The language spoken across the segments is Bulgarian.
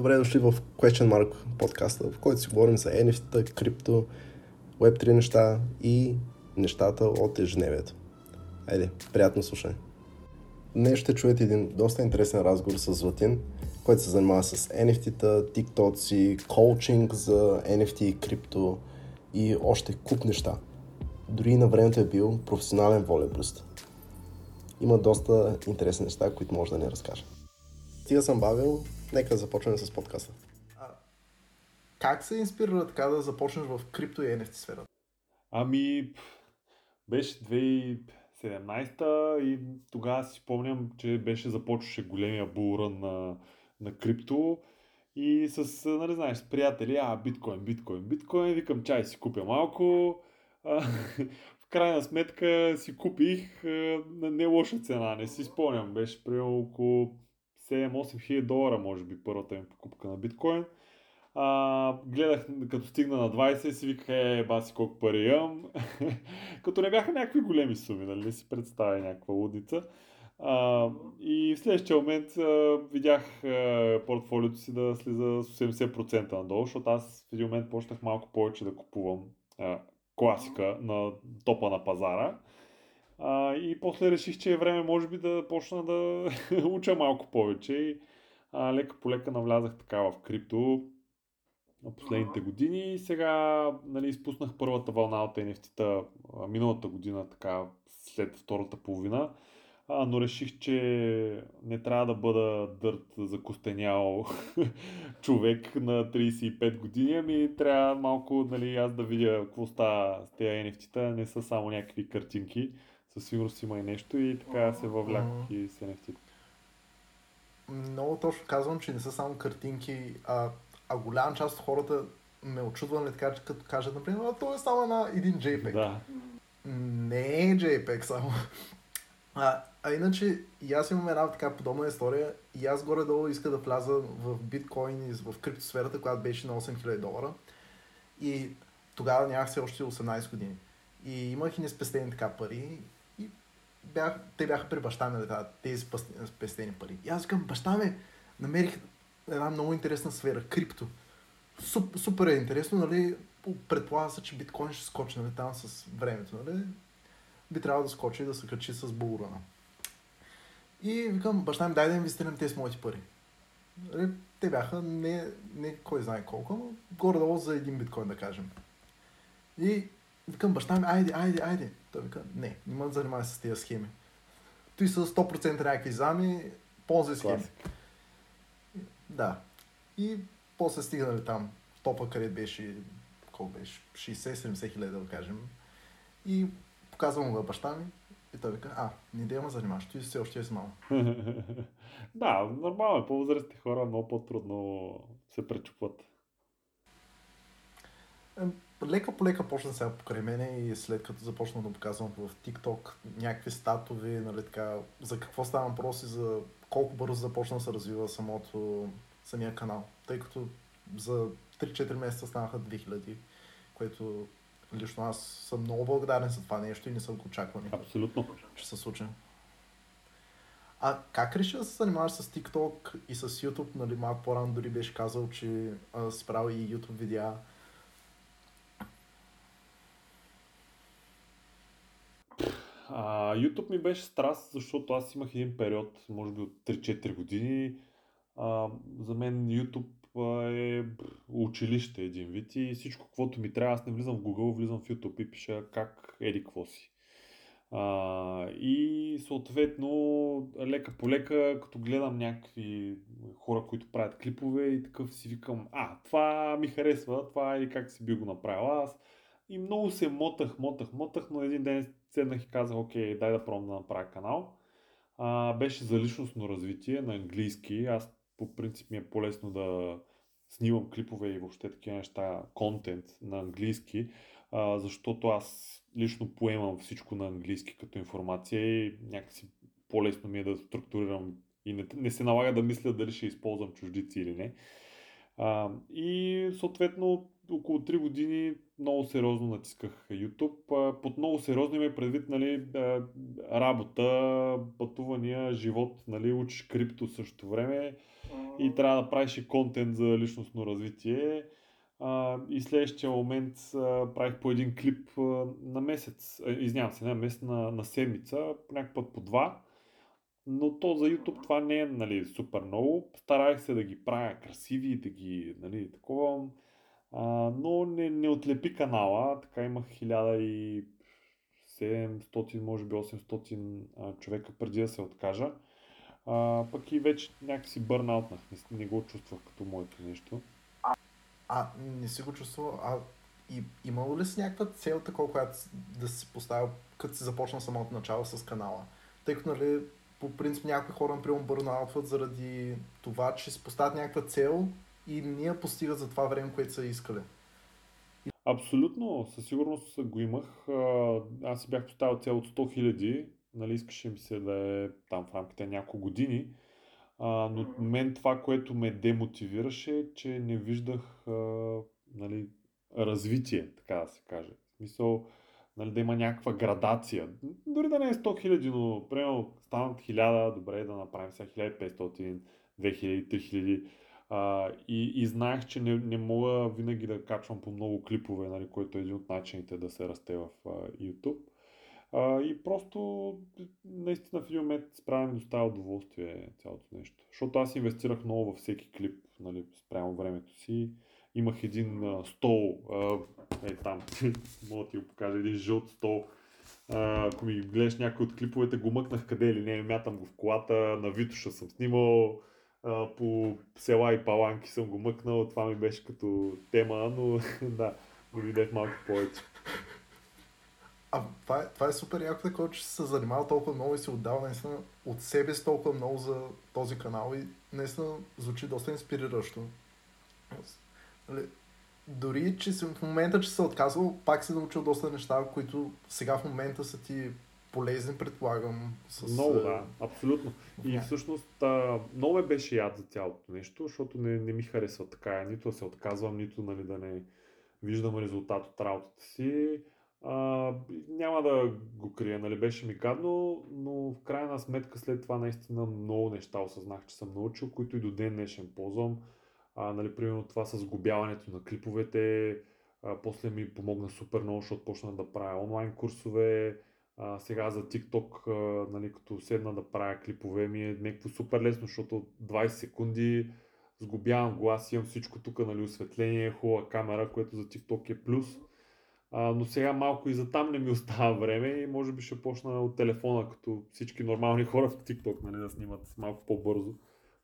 Добре дошли в Question Mark подкаста, в който си говорим за NFT, крипто, Web3 неща и нещата от ежедневието. Айде, приятно слушане. Днес ще чуете един доста интересен разговор с Златин, който се занимава с NFT-та, TikTok, коучинг за NFT и крипто и още куп неща. Дори на времето е бил професионален волейболист. Има доста интересни неща, които може да ни разкаже. Стига съм бавил, нека да започнем с подкаста. А, как се инспира така да започнеш в крипто и NFT сферата? Ами, беше 2017 и тогава си спомням, че беше започваше големия булран на, на крипто и с, нали знаеш, с приятели, а, биткоин, биткоин, биткоин, викам чай си купя малко. А, в крайна сметка си купих на не лоша цена, не си спомням, беше примерно около 7-8 хиляди долара, може би, първата ми покупка на биткоин. А, гледах, като стигна на 20 си виках, е, баси колко пари имам. като не бяха някакви големи суми, нали, не си представя някаква лудница. А, и в следващия момент а, видях а, портфолиото си да слиза с 80% надолу, защото аз в един момент почнах малко повече да купувам а, класика на топа на пазара. А, и после реших, че е време, може би, да почна да уча малко повече. И а, лека по лека навлязах така в крипто на последните години. И сега нали, изпуснах първата вълна от NFT-та миналата година, така след втората половина. А, но реших, че не трябва да бъда дърт закостенял човек на 35 години, ами трябва малко нали, аз да видя какво става с тези NFT-та, не са само някакви картинки със сигурност има и нещо и така се въвлякох и с NFT. Много точно казвам, че не са само картинки, а, а голяма част от хората ме очудват ли така, че като кажат, например, а то е само една, един JPEG. Да. Не е JPEG само. А, а иначе, и аз имам една така подобна история и аз горе-долу иска да вляза в биткоин и в криптосферата, която беше на 8000 долара. И тогава нямах все още 18 години. И имах и неспестени така пари бях, те бяха при баща ми нали, тези спестени пари. И аз викам, баща ми, намерих една много интересна сфера, крипто. Суп, супер е интересно, нали? Предполага се, че биткоин ще скочи нали, там с времето, нали? Би трябвало да скочи и да се качи с булрана. И викам, баща ми, дай да инвестирам тези моите пари. Нали, те бяха не, не кой знае колко, но горе-долу за един биткоин, да кажем. И викам, баща ми, айде, айде, айде. Той вика, не, не ме занимавай с тези схеми. Той са 100% някакви зами, ползвай схеми. Да. И после стигнали там топа, къде беше, колко беше, 60-70 хиляди да кажем. И показвам на баща ми и той вика, а, не да ме занимаваш, ти все още е малко. да, нормално е, по-възрастни хора много по-трудно се пречупват лека по лека почна сега покрай мене и след като започна да показвам в TikTok някакви статови, нали така, за какво става въпрос и за колко бързо започна да се развива самото, самия канал. Тъй като за 3-4 месеца станаха 2000, което лично аз съм много благодарен за това нещо и не съм го очаквал. Абсолютно. Ще се случи. А как реши да се занимаваш с TikTok и с YouTube? Нали, малко по-рано дори беше казал, че а, си правил и YouTube видеа. А, YouTube ми беше страст, защото аз имах един период, може би от 3-4 години. А, за мен YouTube е училище един вид и всичко, каквото ми трябва, аз не влизам в Google, влизам в YouTube и пиша как еди какво си. А, и съответно, лека по лека, като гледам някакви хора, които правят клипове и такъв си викам, а, това ми харесва, това е как си би го направил аз. И много се мотах, мотах, мотах, но един ден седнах и казах, окей, дай да пробвам да направя канал. А, беше за личностно развитие на английски. Аз по принцип ми е по-лесно да снимам клипове и въобще такива неща, контент на английски, а, защото аз лично поемам всичко на английски като информация и някакси по-лесно ми е да структурирам и не, не се налага да мисля дали ще използвам чуждици или не. А, и съответно около 3 години много сериозно натисках YouTube. Под много сериозно има предвид нали, работа, пътувания, живот, нали, учиш крипто също време и трябва да правиш и контент за личностно развитие. и следващия момент правих по един клип на месец, извинявам се, на месец, на, на седмица, някакъв път по два. Но то за YouTube това не е нали, супер много. Старах се да ги правя красиви, да ги нали, такова но не, не отлепи канала, така имах 1700, може би 800 а, човека преди да се откажа. А, пък и вече някакси бърнаутнах, не, не го чувствах като моето нещо. А, а не си го чувствал, а и, имало ли си някаква цел такова, която да си поставил, като си започна самото начало с канала? Тъй като, нали, по принцип някои хора, например, бърнаутват заради това, че си поставят някаква цел и ние постигат за това време, което са искали. Абсолютно, със сигурност го имах. Аз си бях поставил цел от 100 хиляди, нали, искаше ми се да е там в рамките на няколко години. А, но мен това, което ме демотивираше, е, че не виждах а, нали, развитие, така да се каже. В смисъл, нали, да има някаква градация. Дори да не е 100 хиляди, но примерно станат 1000, добре да направим сега 1500, 2000, 3000. А, и, и знаех, че не, не мога винаги да качвам по много клипове, нали, който е един от начините да се расте в а, YouTube. А, и просто наистина в един момент справя ми доставя удоволствие цялото нещо. Защото аз инвестирах много във всеки клип, нали, спрямо времето си. Имах един а, стол, а, е там, мога да ти го покажа, един жълт стол. А, ако ми гледаш някой от клиповете, го мъкнах къде или не, мятам го в колата, на Витоша съм снимал, по села и паланки съм го мъкнал, това ми беше като тема, но да, го видях малко повече. А това е, това е супер яко такова, че се занимава толкова много и се отдава наистина от себе си толкова много за този канал и наистина звучи доста инспириращо. Нали, дори, че в момента, че се отказвал, пак се научил доста неща, които сега в момента са ти полезен, предполагам. С, много, да, абсолютно. И всъщност а, много ме беше яд за цялото нещо, защото не, не ми харесва така. Нито да се отказвам, нито нали, да не виждам резултат от работата си. А, няма да го крия, нали, беше ми гадно, но в крайна сметка след това наистина много неща осъзнах, че съм научил, които и до ден днешен ползвам. А, нали, примерно това с губяването на клиповете, а, после ми помогна супер много, защото почнах да правя онлайн курсове, а, сега за TikTok, а, нали, като седна да правя клипове, ми е някакво супер лесно, защото 20 секунди сгубявам глас, имам всичко тук, нали, осветление, хубава камера, което за TikTok е плюс. А, но сега малко и за там не ми остава време и може би ще почна от телефона, като всички нормални хора в TikTok, нали, да снимат малко по-бързо.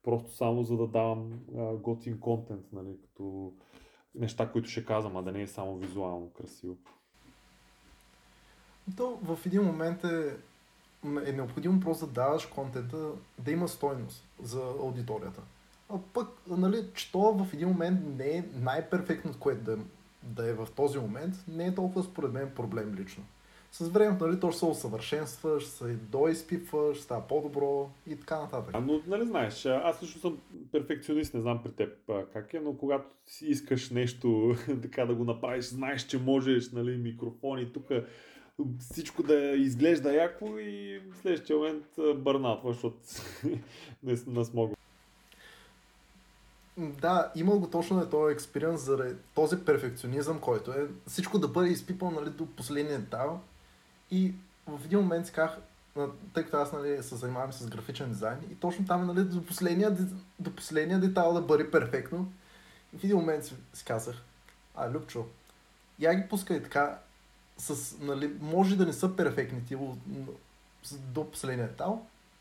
Просто само за да давам готин контент, нали, като неща, които ще казвам, а да не е само визуално красиво. То в един момент е, е необходимо просто да даваш контента да има стойност за аудиторията. А пък, нали, че то в един момент не е най-перфектното, което да, да е в този момент, не е толкова според мен проблем лично. С времето, нали, то ще се усъвършенства, ще се доизпипва, ще става по-добро и така нататък. А, но, нали знаеш, аз също съм перфекционист, не знам при теб как е, но когато си искаш нещо така да го направиш, знаеш, че можеш, нали, микрофони, тук всичко да изглежда яко и в следващия момент бърнатва, защото не, не смога. Да, има го точно е този експириенс заради този перфекционизъм, който е всичко да бъде изпипано нали, до последния детайл. И в един момент си казах, тъй като аз нали, се занимавам с графичен дизайн и точно там е нали, до, последния, до последния детайл да бъде перфектно. И в един момент си, си казах, а, Любчо, я ги пускай така, с, нали, може да не са перфектни ти до последния етап,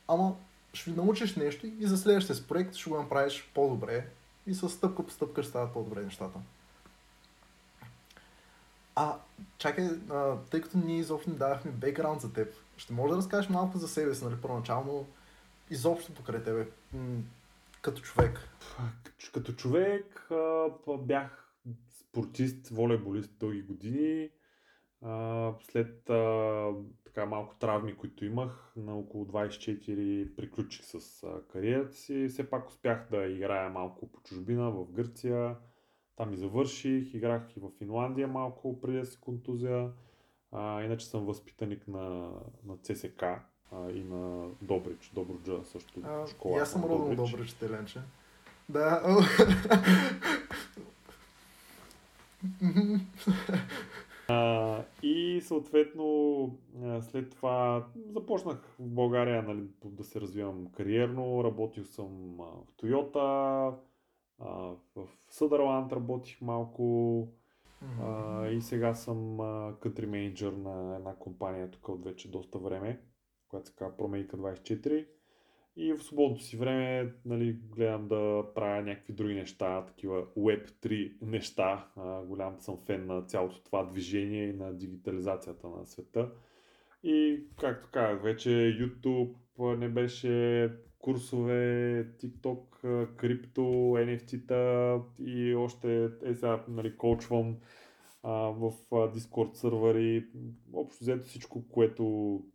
ама ще научиш нещо и за следващия проект ще го направиш по-добре и с стъпка по стъпка ще стават по-добре нещата. А, чакай, а, тъй като ние изобщо не давахме бекграунд за теб, ще може да разкажеш малко за себе си, нали, първоначално, изобщо покрай тебе, м- като човек? Като човек а, бях спортист, волейболист дълги години А, след а, така малко травми, които имах, на около 24 приключих с а, кариерата си. Все пак успях да играя малко по чужбина в Гърция. Там и завърших. Играх и в Финландия малко преди да се контузия. А, иначе съм възпитаник на, на ЦСК а, и на Добрич, Добруджа също. А, школа аз съм родом Добрич. Добрич, Теленче. Да. Съответно след това започнах в България нали, да се развивам кариерно. Работил съм в Toyota, в Съдърланд работих малко и сега съм кънтри менеджер на една компания тук от вече доста време, която се казва Промейка 24. И в свободното си време нали, гледам да правя някакви други неща, такива Web3 неща. Голям съм фен на цялото това движение и на дигитализацията на света. И, както казах, вече YouTube не беше курсове, TikTok, крипто, NFT-та и още е сега нали, коучвам в Discord сървъри. Общо взето всичко, което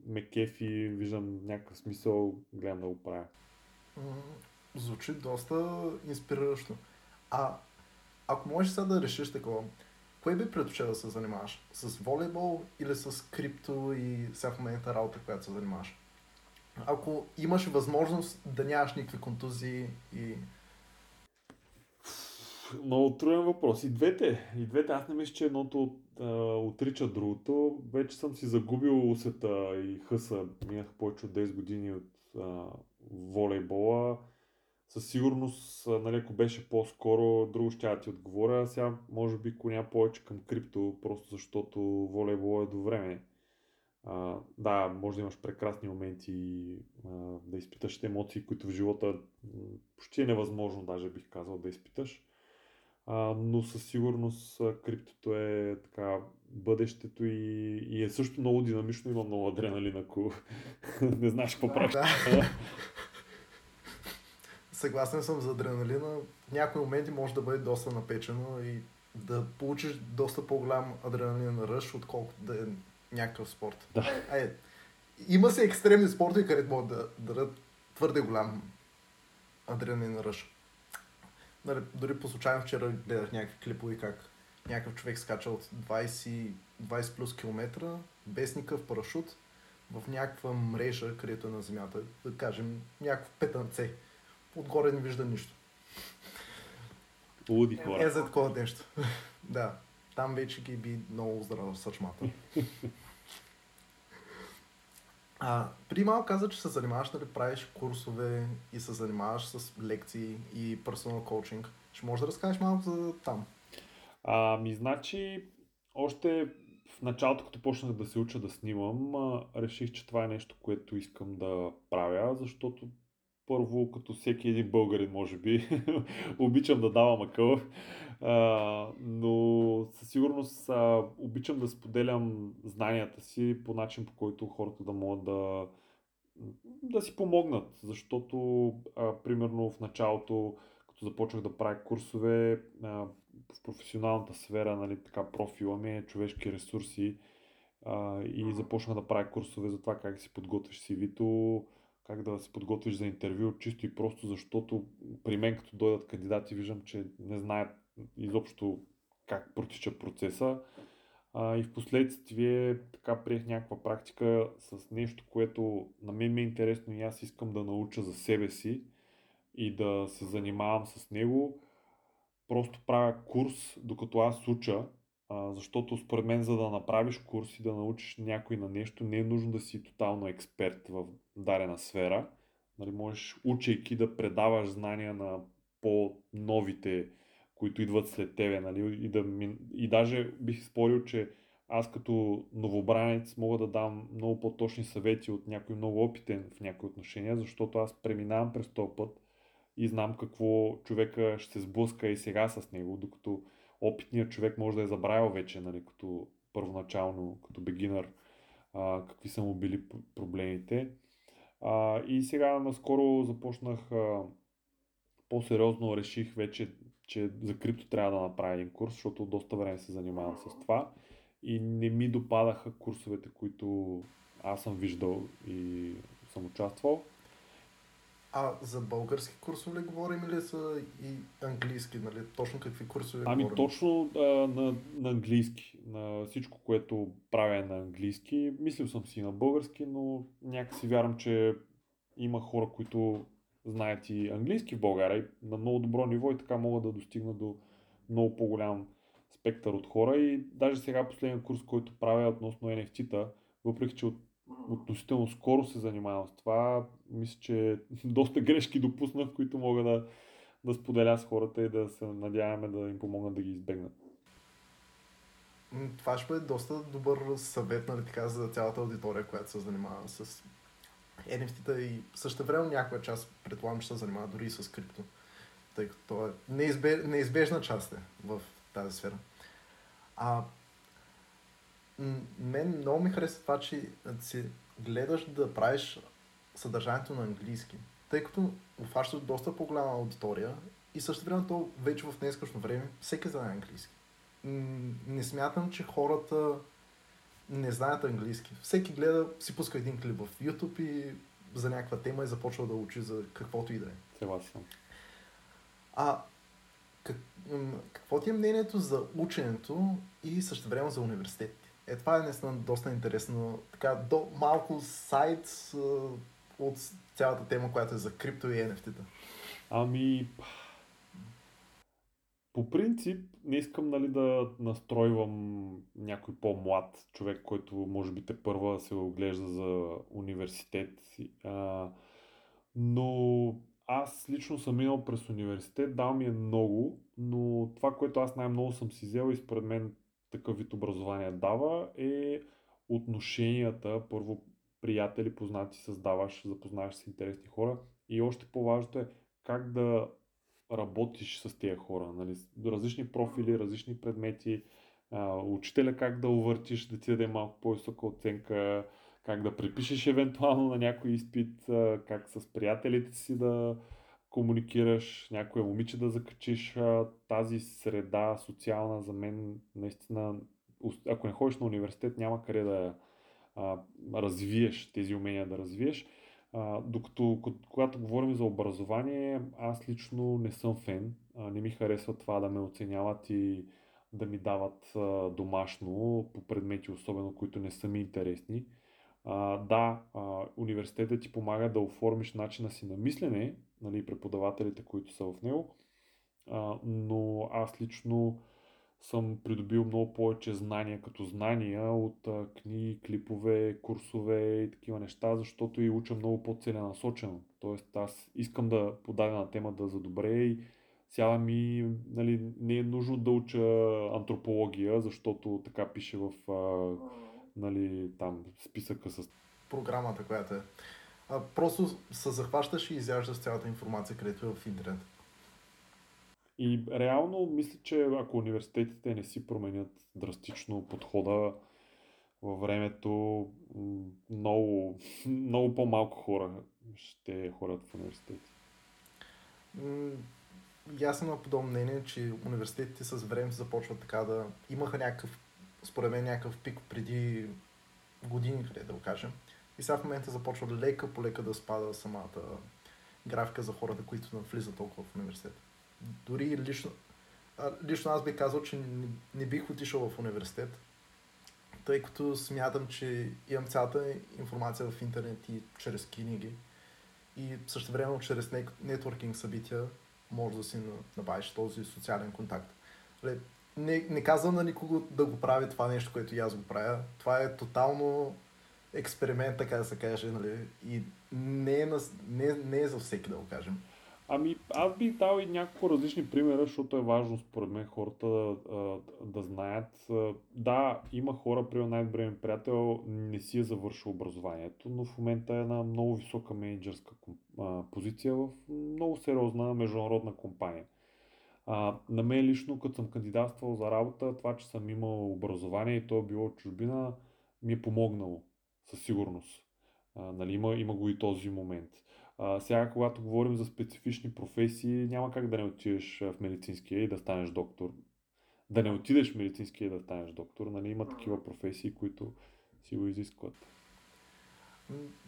ме кефи, виждам някакъв смисъл, гледам да го правя. Звучи доста инспириращо. А ако можеш сега да решиш такова, кое би предпочел да се занимаваш? С волейбол или с крипто и сега в момента работа, която се занимаваш? Ако имаш възможност да нямаш никакви контузии и... Много труден въпрос. И двете. И двете. Аз не мисля, че едното а, отрича другото. Вече съм си загубил усета и хъса. Минах повече от 10 години от а, волейбола. Със сигурност, нали, ако беше по-скоро, друго ще я ти отговоря. Сега може би коня повече към крипто, просто защото волейбол е до време. А, да, може да имаш прекрасни моменти а, да изпиташ емоции, които в живота почти е невъзможно, даже бих казал, да изпиташ. А, но със сигурност а, криптото е така бъдещето и, и е също много динамично, има много адреналин, ако не знаеш какво правиш. Да. Съгласен съм за адреналина. В някои моменти може да бъде доста напечено и да получиш доста по-голям адреналин ръж, отколкото да е някакъв спорт. Да. Ай, има се екстремни спортове, където могат да дадат твърде голям адреналин ръж. Нали, дори по случайно вчера гледах някакви клипове как някакъв човек скача от 20, 20 плюс километра без никакъв парашут в някаква мрежа, където е на земята, да кажем някакво петънце. Отгоре не вижда нищо. Луди Е хора. за такова нещо. да. Там вече ги би много здрава съчмата. А, при малко каза, че се занимаваш, нали, правиш курсове и се занимаваш с лекции и персонал коучинг. Ще можеш да разкажеш малко за там? Ами, значи, още в началото, като почнах да се уча да снимам, а, реших, че това е нещо, което искам да правя, защото първо, като всеки един българин, може би, обичам да давам акъл, а, но със сигурност а, обичам да споделям знанията си по начин, по който хората да могат да, да си помогнат, защото, а, примерно, в началото, като започнах да правя курсове, а, в професионалната сфера, нали, така профила ми е човешки ресурси а, и започнах да правя курсове за това как си подготвиш CV-то, как да се подготвиш за интервю, чисто и просто защото при мен като дойдат кандидати виждам, че не знаят изобщо как протича процеса. А, и в последствие така приех някаква практика с нещо, което на мен ми е интересно и аз искам да науча за себе си и да се занимавам с него. Просто правя курс, докато аз уча, защото според мен за да направиш курс и да научиш някой на нещо, не е нужно да си тотално експерт в дадена сфера. Нали, можеш, учейки, да предаваш знания на по-новите, които идват след тебе. Нали, и, да, ми- и даже бих спорил, че аз като новобранец мога да дам много по-точни съвети от някой много опитен в някои отношения, защото аз преминавам през този път и знам какво човека ще се сблъска и сега с него, докато опитният човек може да е забравил вече, нали, като първоначално, като бегинър, а, какви са му били проблемите. А, и сега наскоро започнах а, по-сериозно реших вече, че за крипто трябва да направя един курс, защото доста време се занимавам с това. и не ми допадаха курсовете, които аз съм виждал и съм участвал. А за български курсове говорим или са и английски? Нали? Точно какви курсове Ами говорим? точно а, на, на английски. На всичко, което правя е на английски. Мислил съм си на български, но някакси вярвам, че има хора, които знаят и английски в България и на много добро ниво и така могат да достигнат до много по-голям спектър от хора. И даже сега последния курс, който правя относно NFT-та, въпреки че от относително скоро се занимавам с това. Мисля, че доста грешки допуснах, които мога да, да споделя с хората и да се надяваме да им помогнат да ги избегнат. Това ще бъде доста добър съвет, нали, така, за цялата аудитория, която се занимава с NFT-та и също време някоя част предполагам, че се занимава дори и с крипто, тъй като то е неизбеж, неизбежна част е в тази сфера. А мен много ми харесва това, че си гледаш да правиш съдържанието на английски, тъй като обхващаш доста по-голяма аудитория и също време то вече в днескашно време всеки знае английски. Не смятам, че хората не знаят английски. Всеки гледа, си пуска един клип в YouTube и за някаква тема и започва да учи за каквото и да е. Съгласен. А как, какво ти е мнението за ученето и също време за университетите? Е, това е наистина доста интересно. Така, до, малко сайт от цялата тема, която е за крипто и NFT-та. Ами, по принцип, не искам нали, да настройвам някой по-млад човек, който може би те първа се оглежда за университет. А, но аз лично съм минал през университет, дал ми е много, но това, което аз най-много съм си взел и според мен такъв вид образование дава, е отношенията, първо приятели, познати създаваш, запознаваш с интересни хора и още по-важното е как да работиш с тези хора. Нали? Различни профили, различни предмети, учителя как да увъртиш, да ти даде малко по-висока оценка, как да припишеш евентуално на някой изпит, как с приятелите си да комуникираш, някоя момиче да закачиш, тази среда социална за мен наистина, ако не ходиш на университет, няма къде да а, развиеш тези умения да развиеш. А, докато когато говорим за образование, аз лично не съм фен. А, не ми харесва това да ме оценяват и да ми дават а, домашно по предмети, особено които не са ми интересни. А, да, а, университетът ти помага да оформиш начина си на мислене, нали, преподавателите, които са в него, а, но аз лично съм придобил много повече знания като знания от а, книги, клипове, курсове и такива неща, защото и уча много по-целенасочено. Тоест аз искам да подадя на тема да за добре и сега ми нали, не е нужно да уча антропология, защото така пише в а, нали, там списъка с програмата, която е. А, просто се захващаш и изяждаш цялата информация, където е в интернет. И реално мисля, че ако университетите не си променят драстично подхода във времето, много, много по-малко хора ще ходят в университети. И аз съм на подобно мнение, че университетите с време започват така да... Имаха някакъв, според мен, някакъв пик преди години, къде да го кажем. И сега в момента започва лека по лека да спада самата графика за хората, които навлизат толкова в университет. Дори лично, лично аз бих казал, че не, не бих отишъл в университет, тъй като смятам, че имам цялата информация в интернет и чрез книги. И също време чрез нетворкинг събития може да си набавиш този социален контакт. Не, не казвам на никого да го прави това нещо, което и аз го правя. Това е тотално експеримент, така да се каже, нали? И не е, на, не, не е за всеки, да го кажем. Ами, аз бих дал и няколко различни примера, защото е важно според мен хората да, да знаят. Да, има хора, при най-добрият ми приятел не си е завършил образованието, но в момента е на много висока менеджерска позиция в много сериозна международна компания. А, на мен лично, като съм кандидатствал за работа, това, че съм имал образование и то е било чужбина, ми е помогнало със сигурност. А, нали, има, има го и този момент. А, сега, когато говорим за специфични професии, няма как да не отидеш в медицинския и да станеш доктор. да не отидеш в медицински и да станеш доктор. Нали, има такива професии, които си го изискват.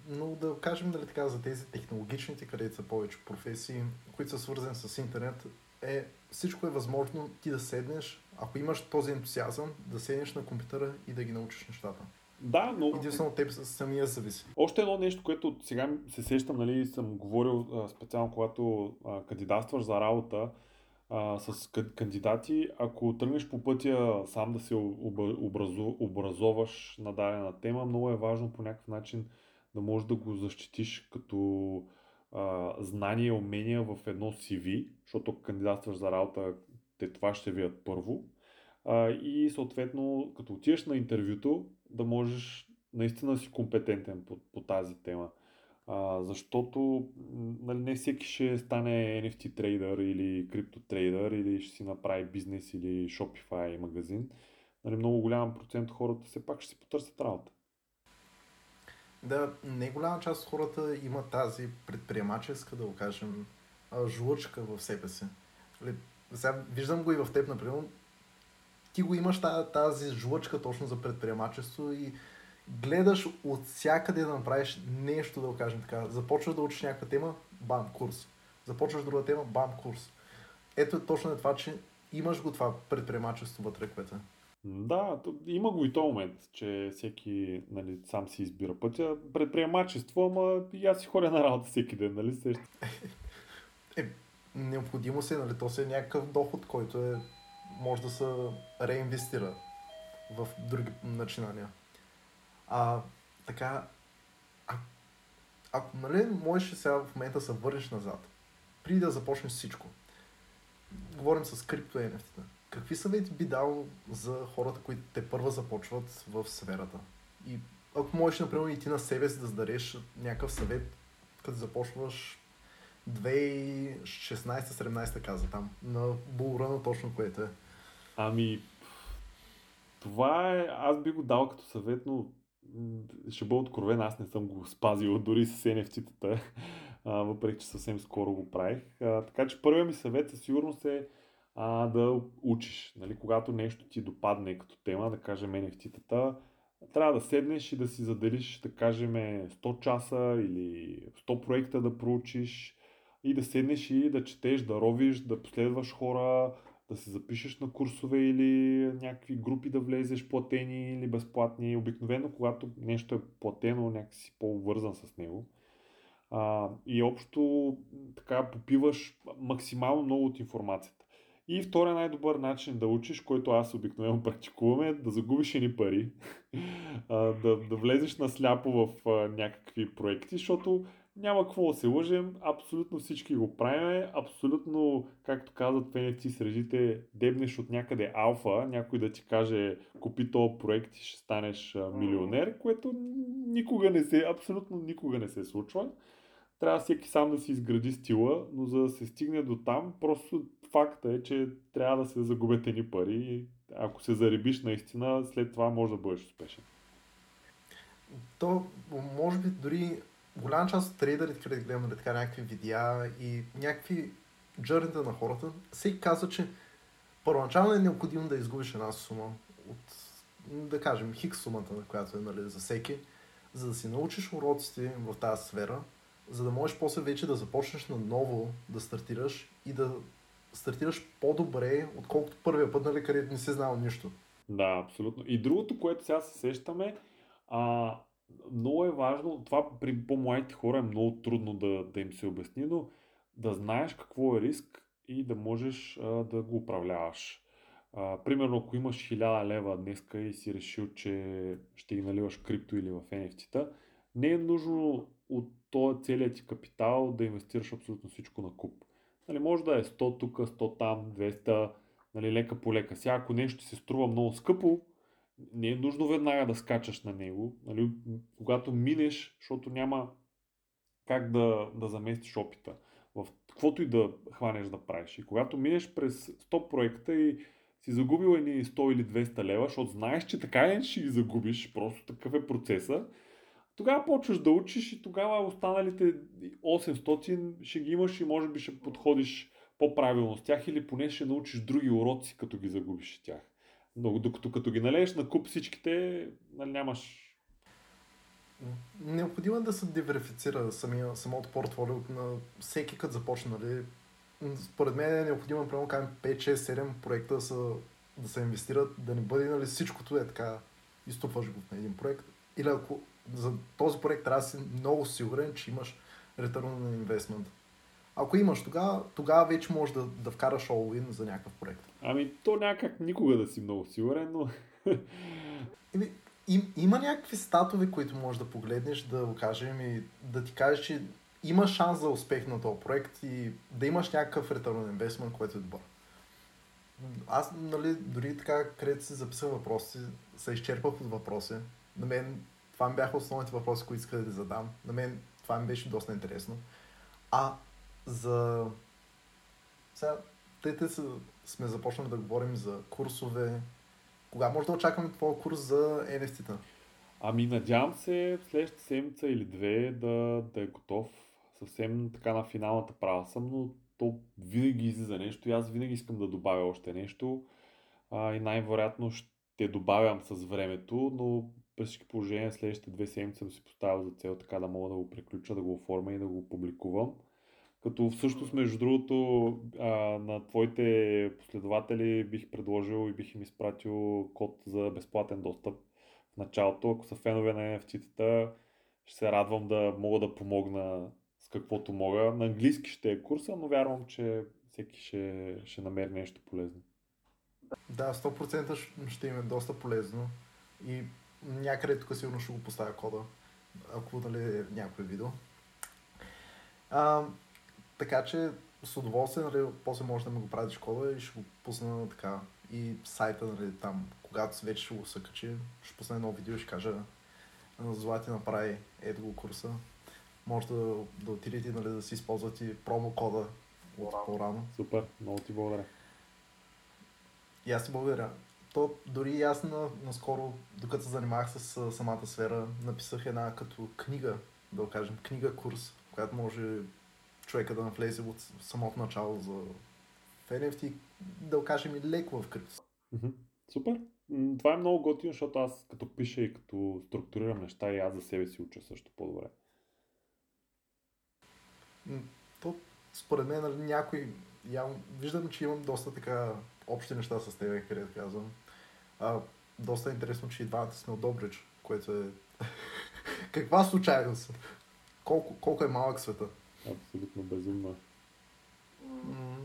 Но да кажем нали, така, за тези технологичните, където са повече професии, които са свързани с интернет, е, всичко е възможно ти да седнеш, ако имаш този ентусиазъм, да седнеш на компютъра и да ги научиш нещата. Да, но... Единствено от теб самия зависи. Още едно нещо, което сега се сещам, нали, съм говорил специално когато а, кандидатстваш за работа а, с кандидати, ако тръгнеш по пътя сам да се образу, образоваш на дадена тема, много е важно по някакъв начин да можеш да го защитиш като а, знания и умения в едно CV, защото кандидатстваш за работа, те това ще видят първо. А, и съответно, като отидеш на интервюто, да можеш наистина да си компетентен по, по тази тема. А, защото нали, не всеки ще стане NFT трейдър или крипто трейдър или ще си направи бизнес или Shopify магазин. Нали, много голям процент от хората все пак ще си потърсят работа. Да, не голяма част от хората има тази предприемаческа, да го кажем, жлъчка в себе си. Нали, сега виждам го и в теб, например. Ти го имаш тази, тази жлъчка точно за предприемачество и гледаш от всякъде да направиш нещо, да го кажем така. Започваш да учиш някаква тема, бам, курс. Започваш друга тема, бам, курс. Ето е точно е това, че имаш го това предприемачество вътре, което да, има го и то момент, че всеки нали, сам си избира пътя. Предприемачество, ама и аз си ходя на работа всеки ден, нали? Е, необходимо се, нали? То се е някакъв доход, който е, може да се реинвестира в други начинания. А, така, а, ако, нали, можеш сега в момента се върнеш назад, преди да започнеш всичко, говорим с крипто NFT, какви съвети би дал за хората, които те първа започват в сферата? И ако можеш, например, и ти на себе си да зададеш някакъв съвет, като започваш 2016-17 каза там, на булрана точно което е. Ами, това е, аз би го дал като съвет, но ще бъда откровен, аз не съм го спазил дори с NFT-тата, въпреки че съвсем скоро го правих. А, така че първият ми съвет със сигурност е а, да учиш. Нали, когато нещо ти допадне като тема, да кажем NFT-тата, трябва да седнеш и да си заделиш, да кажем, 100 часа или 100 проекта да проучиш и да седнеш и да четеш, да ровиш, да последваш хора, да се запишеш на курсове или някакви групи да влезеш, платени или безплатни. Обикновено, когато нещо е платено, някакси по-вързан с него. А, и общо така попиваш максимално много от информацията. И втория най-добър начин да учиш, който аз обикновено практикувам е да загубиш едни пари, да, да влезеш на сляпо в някакви проекти, защото няма какво да се лъжем, абсолютно всички го правим, абсолютно, както казват в NFT срежите, дебнеш от някъде алфа, някой да ти каже купи този проект и ще станеш милионер, което никога не се, абсолютно никога не се случва. Трябва всеки сам да си изгради стила, но за да се стигне до там, просто факта е, че трябва да се загубят едни пари и ако се заребиш наистина, след това може да бъдеш успешен. То, може би дори голяма част от трейдерите, където гледам нали, така някакви видеа и някакви джърнита на хората, всеки казва, че първоначално е необходимо да изгубиш една сума от, да кажем, хикс сумата, на която е нали, за всеки, за да си научиш уроците в тази сфера, за да можеш после вече да започнеш наново да стартираш и да стартираш по-добре, отколкото първия път, нали, където не си знал нищо. Да, абсолютно. И другото, което сега се сещаме, а, много е важно, това при по-младите хора е много трудно да, да им се обясни, но да знаеш какво е риск и да можеш а, да го управляваш. А, примерно, ако имаш 1000 лева днеска и си решил, че ще ги наливаш крипто или в NFT-та, не е нужно от този целият ти капитал да инвестираш абсолютно всичко на куп. Нали, може да е 100 тук, 100 там, 200, нали, лека по лека. Сега ако нещо се струва много скъпо, не е нужно веднага да скачаш на него. Нали, когато минеш, защото няма как да, да заместиш опита в каквото и да хванеш да правиш. И когато минеш през 100 проекта и си загубил едни 100 или 200 лева, защото знаеш, че така не ще ги загубиш, просто такъв е процеса, тогава почваш да учиш и тогава останалите 800 ще ги имаш и може би ще подходиш по-правилно с тях или поне ще научиш други уроци, като ги загубиш тях. Но докато като ги налееш на куп всичките, нали, нямаш Необходимо е да се диверифицира самия, самото портфолио на всеки като започне. Нали? Според мен е необходимо, примерно, 5, 6, 7 проекта да, са, да се инвестират, да не бъде нали, всичкото е така, изтупваш го на един проект. Или ако за този проект трябва да си много сигурен, че имаш return на инвестмент. Ако имаш тогава, тогава вече можеш да, да вкараш all-in за някакъв проект. Ами то някак никога да си много сигурен, но... Еми, им, има някакви статове, които можеш да погледнеш, да го кажем и да ти кажеш, че има шанс за успех на този проект и да имаш някакъв return investment, който е добър. Аз, нали, дори така, където си записах въпроси, се изчерпах от въпроси. На мен това ми бяха основните въпроси, които исках да задам. На мен това ми беше доста интересно. А за... Сега, тъй сме започнали да говорим за курсове, кога може да очакваме твой курс за NFT-та? Ами надявам се следващата седмица или две да, да е готов. Съвсем така на финалната права съм, но то винаги излиза нещо и аз винаги искам да добавя още нещо. А, и най-вероятно ще добавям с времето, но при всички положения следващите две седмици съм си поставил за цел така да мога да го приключа, да го оформя и да го публикувам. Като всъщност, между другото, а, на твоите последователи бих предложил и бих им изпратил код за безплатен достъп в началото. Ако са фенове на NFT-тата, ще се радвам да мога да помогна с каквото мога. На английски ще е курса, но вярвам, че всеки ще, ще намери нещо полезно. Да, 100% ще им е доста полезно и някъде тук сигурно ще го поставя кода, ако нали, е някое видео. А, така че с удоволствие, нали, после може да ми го пратиш кода и ще го пусна така. И сайта, нали, там, когато вече ще го съкачи, ще пусна едно видео и ще кажа Злати направи ето го курса. Може да, да отидете нали, да си използвате промо кода от по-рано. Супер, много ти благодаря. И аз ти благодаря. То дори и аз на, наскоро, докато се занимавах с самата сфера, написах една като книга, да кажем, книга-курс, която може човека да навлезе от самото начало за в NFT, да го кажем и леко в крипто. Супер. Това е много готино, защото аз като пиша и като структурирам неща и аз за себе си уча също по-добре. То, според мен, нали, някой, явно, виждам, че имам доста така общи неща с теб, където казвам. А, доста интересно, че и двамата сме от Добрич, което е... Каква случайност? Колко, колко е малък света? Абсолютно безумно. Mm.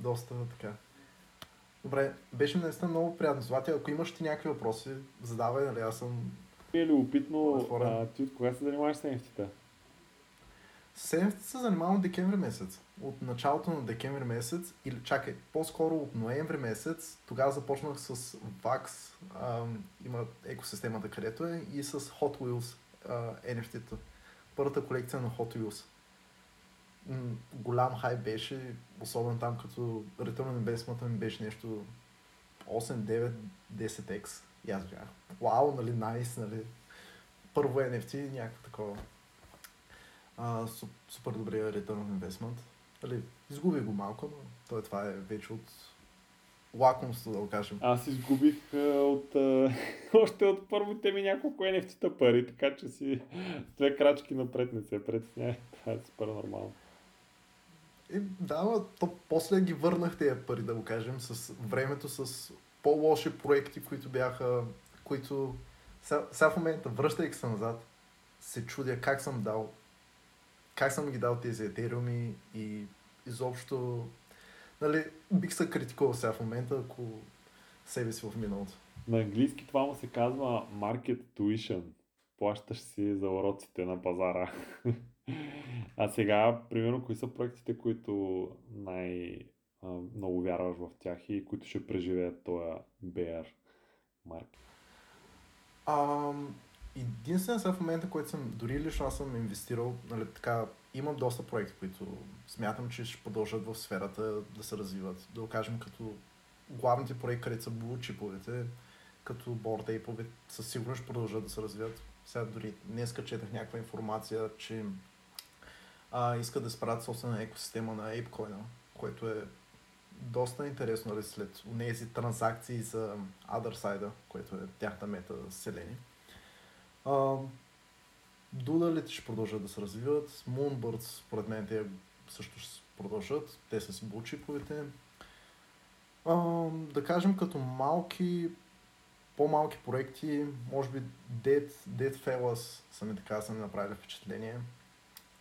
Доста така. Добре, беше наистина много приятно. Злати, ако имаш ти някакви въпроси, задавай, нали аз съм... Е любопитно, а, ти от кога се занимаваш с NFT-та? С NFT се занимавам декември месец. От началото на декември месец, или чакай, по-скоро от ноември месец, тогава започнах с VAX, а, има екосистемата където е, и с Hot Wheels а, NFT-та първата колекция на Hot Wheels. Голям хай беше, особено там като Return on Investment ми беше нещо 8, 9, 10x. И аз бях, вау, нали, найс, нали. Първо NFT, някакво такова. А, супер добрия Return on. Нали, изгуби го малко, но той това е вече от лакомство, да го кажем. Аз изгубих а, от, а, още от първите ми няколко NFT-та пари, така че си две крачки напред не се притесняй. Това е супер нормално. И, да, но то после ги върнах тези пари, да го кажем, с времето, с по-лоши проекти, които бяха, които сега, сега в момента, връщайки се назад, се чудя как съм дал, как съм ги дал тези етериуми и изобщо нали, бих се критикувал сега в момента, ако себе си в миналото. На английски това му се казва market tuition. Плащаш си за уроците на пазара. а сега, примерно, кои са проектите, които най- много вярваш в тях и които ще преживеят този BR маркет? Единствено сега в момента, който съм, дори лично аз съм инвестирал, нали, така, имам доста проекти, които смятам, че ще продължат в сферата да се развиват. Да кажем като главните проекти, където са блучиповете, като бордейпове, със сигурност ще продължат да се развиват. Сега дори днес четах някаква информация, че а, искат да спрат собствена екосистема на ApeCoin, което е доста интересно нали, след тези транзакции за Other Side, което е тяхната мета селени. Дудалите ще продължат да се развиват, Moonbirds, според мен, те също ще продължат, те са си булчиповите. да кажем като малки, по-малки проекти, може би Dead, Dead Fellas са ми така са ми направили впечатление.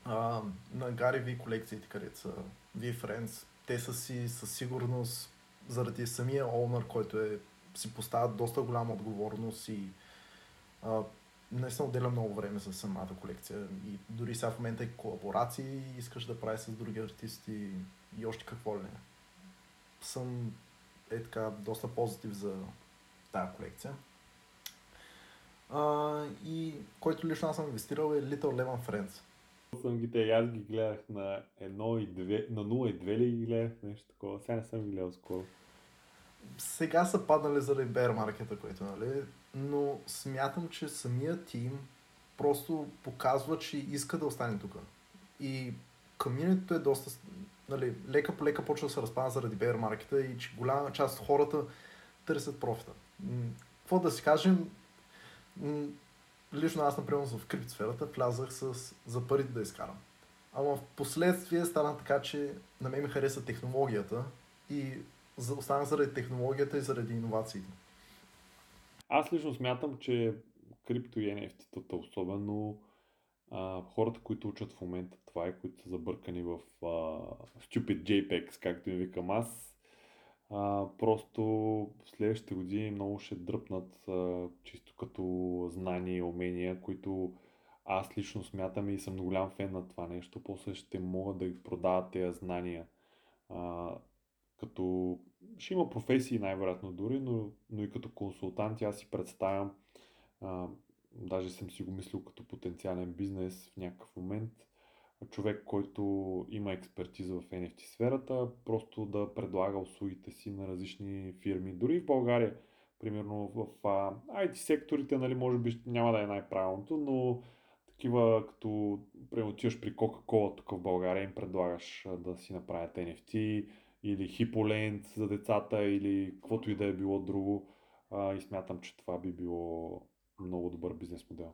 А, на Гари Ви колекциите, където са V Friends, те са си със сигурност заради самия онър, който е, си поставят доста голяма отговорност и а, наистина отделя много време за самата колекция. И дори сега в момента и колаборации искаш да правиш с други артисти и още какво ли не. Съм е така доста позитив за тази колекция. А, и който лично аз съм инвестирал е Little Lemon Friends съм ги те, аз ги гледах на 1 и 2, на 0 и 2 ли ги гледах, нещо такова. Сега не съм ги гледал скоро. Сега са паднали заради бер маркета, което, нали? Но смятам, че самия тим просто показва, че иска да остане тук. И комьюнитито е доста, нали, лека по лека почва да се разпада заради бер маркета и че голяма част от хората търсят профита. Какво да си кажем, лично аз, например, в криптосферата влязах с, за парите да изкарам. Ама в последствие стана така, че на мен ми хареса технологията и останах заради технологията и заради иновациите. Аз лично смятам, че крипто и NFT-тата, особено а, хората, които учат в момента това и които са забъркани в а, Stupid JPEGs, както им викам аз, а, просто в следващите години много ще дръпнат а, чисто като знания и умения, които аз лично смятам и съм голям фен на това нещо. После ще могат да ги продават тези знания. А, като ще има професии най-вероятно дори, но, но и като консултант аз си представям, а, даже съм си го мислил като потенциален бизнес в някакъв момент, човек, който има експертиза в NFT сферата, просто да предлага услугите си на различни фирми. Дори в България, примерно в а, IT секторите, нали, може би няма да е най-правилното, но такива като отиваш при Coca-Cola тук в България им предлагаш да си направят NFT или HippoLand за децата или каквото и да е било друго а, и смятам, че това би било много добър бизнес модел.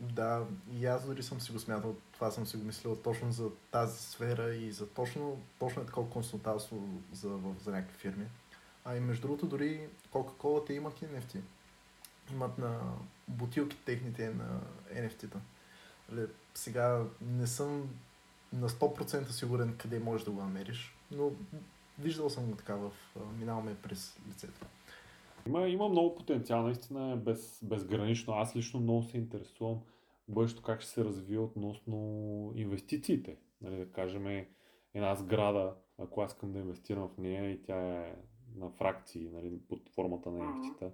Да, и аз дори съм си го смятал, това съм си го мислил точно за тази сфера и за точно, точно е такова консултантство за, за някакви фирми. А и между другото, дори Coca-Cola те имат и NFT. Имат на бутилки техните на NFT-та. Сега не съм на 100% сигурен къде можеш да го намериш, но виждал съм го така в... минаваме през лицето. Има, има много потенциал, наистина е без, безгранично. Аз лично много се интересувам бъдещето как ще се развие относно инвестициите. Нали, да кажем една сграда, ако аз искам да инвестирам в нея и тя е на фракции нали, под формата на NFT-та,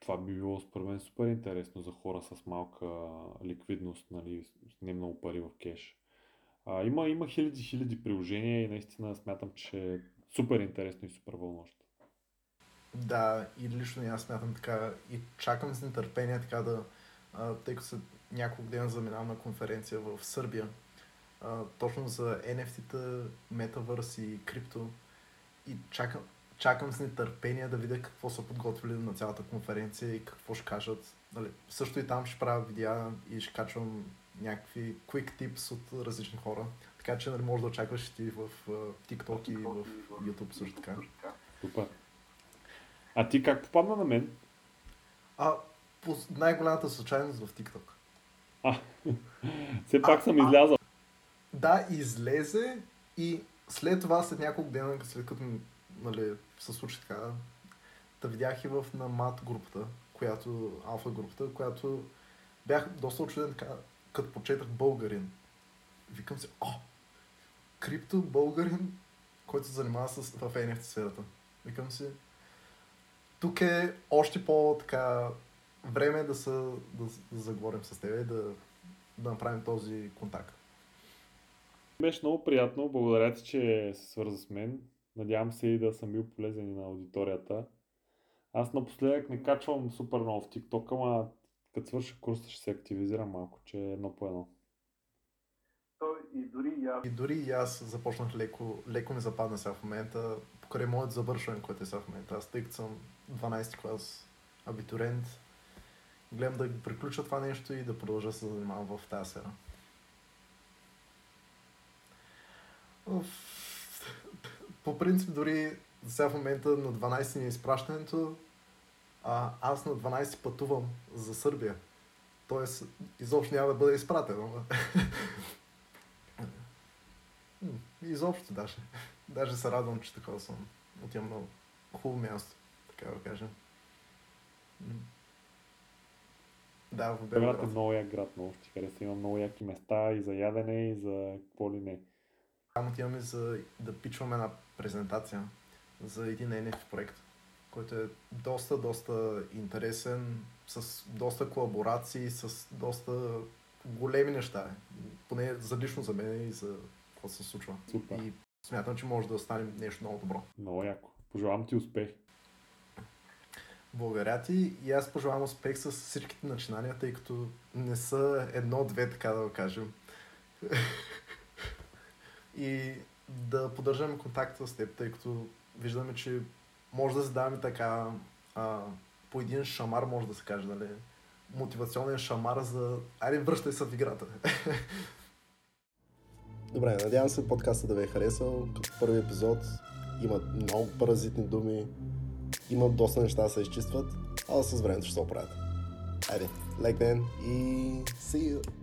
това би било според мен супер интересно за хора с малка ликвидност, нали, с не много пари в кеш. А, има, има хиляди, хиляди приложения и наистина смятам, че е супер интересно и супер вълнуващо. Да, и лично аз смятам така и чакам с нетърпение така да, а, тъй като няколко дена заминавам на конференция в Сърбия, а, точно за NFT-та, Metaverse и крипто и чакам, чакам с нетърпение да видя какво са подготвили на цялата конференция и какво ще кажат. Нали, също и там ще правя видеа и ще качвам някакви quick tips от различни хора. Така че нали, може да очакваш и ти в TikTok и в YouTube също така. Супер. А ти как попадна на мен? А, по най-голямата случайност в TikTok. А, все пак а, съм излязъл. Да, излезе и след това, след няколко дена, след като нали, се случи така, да видях и в на мат групата, която, алфа групата, която бях доста очуден така, като почетах българин. Викам се, о, крипто българин, който се занимава с, в NFT сферата. Викам си, тук е още по-така време да, са, да, да заговорим с теб да, да направим този контакт. Беше много приятно. Благодаря ти, че се свърза с мен. Надявам се и да съм бил полезен и на аудиторията. Аз напоследък не качвам супер много в TikTok, ама като свърша курса ще се активизирам малко, че е едно по едно. и дори и аз, и дори и аз започнах леко, леко ми западна сега в момента, покрай моят завършване, което е сега в момента. Аз тъй като съм 12 клас абитурент, гледам да приключа това нещо и да продължа се занимавам в тази сфера. По принцип, дори сега в момента на 12 ни е изпращането, а аз на 12 пътувам за Сърбия. Тоест, изобщо няма да бъде изпратено. изобщо даже. Даже се радвам, че такова съм. Отивам на хубаво място, така да кажем. Да, в Белград. Белград е много як град, много ще хареса. Има много яки места и за ядене, и за какво ли не. Там отиваме за да пичваме една презентация за един NF проект, който е доста, доста интересен, с доста колаборации, с доста големи неща. Поне за лично за мен и за какво се случва. Супер. И смятам, че може да стане нещо много добро. Много яко. Пожелавам ти успех. Благодаря ти и аз пожелавам успех с всичките начинания, тъй като не са едно-две, така да го кажем. и да поддържаме контакт с теб, тъй като виждаме, че може да задаваме така а, по един шамар, може да се каже, нали? Мотивационен шамар за айде връщай се в играта. Добре, надявам се подкаста да ви е харесал. Като първи епизод има много паразитни думи, има доста неща да се изчистват, а с времето ще се оправят. Айде, лек ден и see you!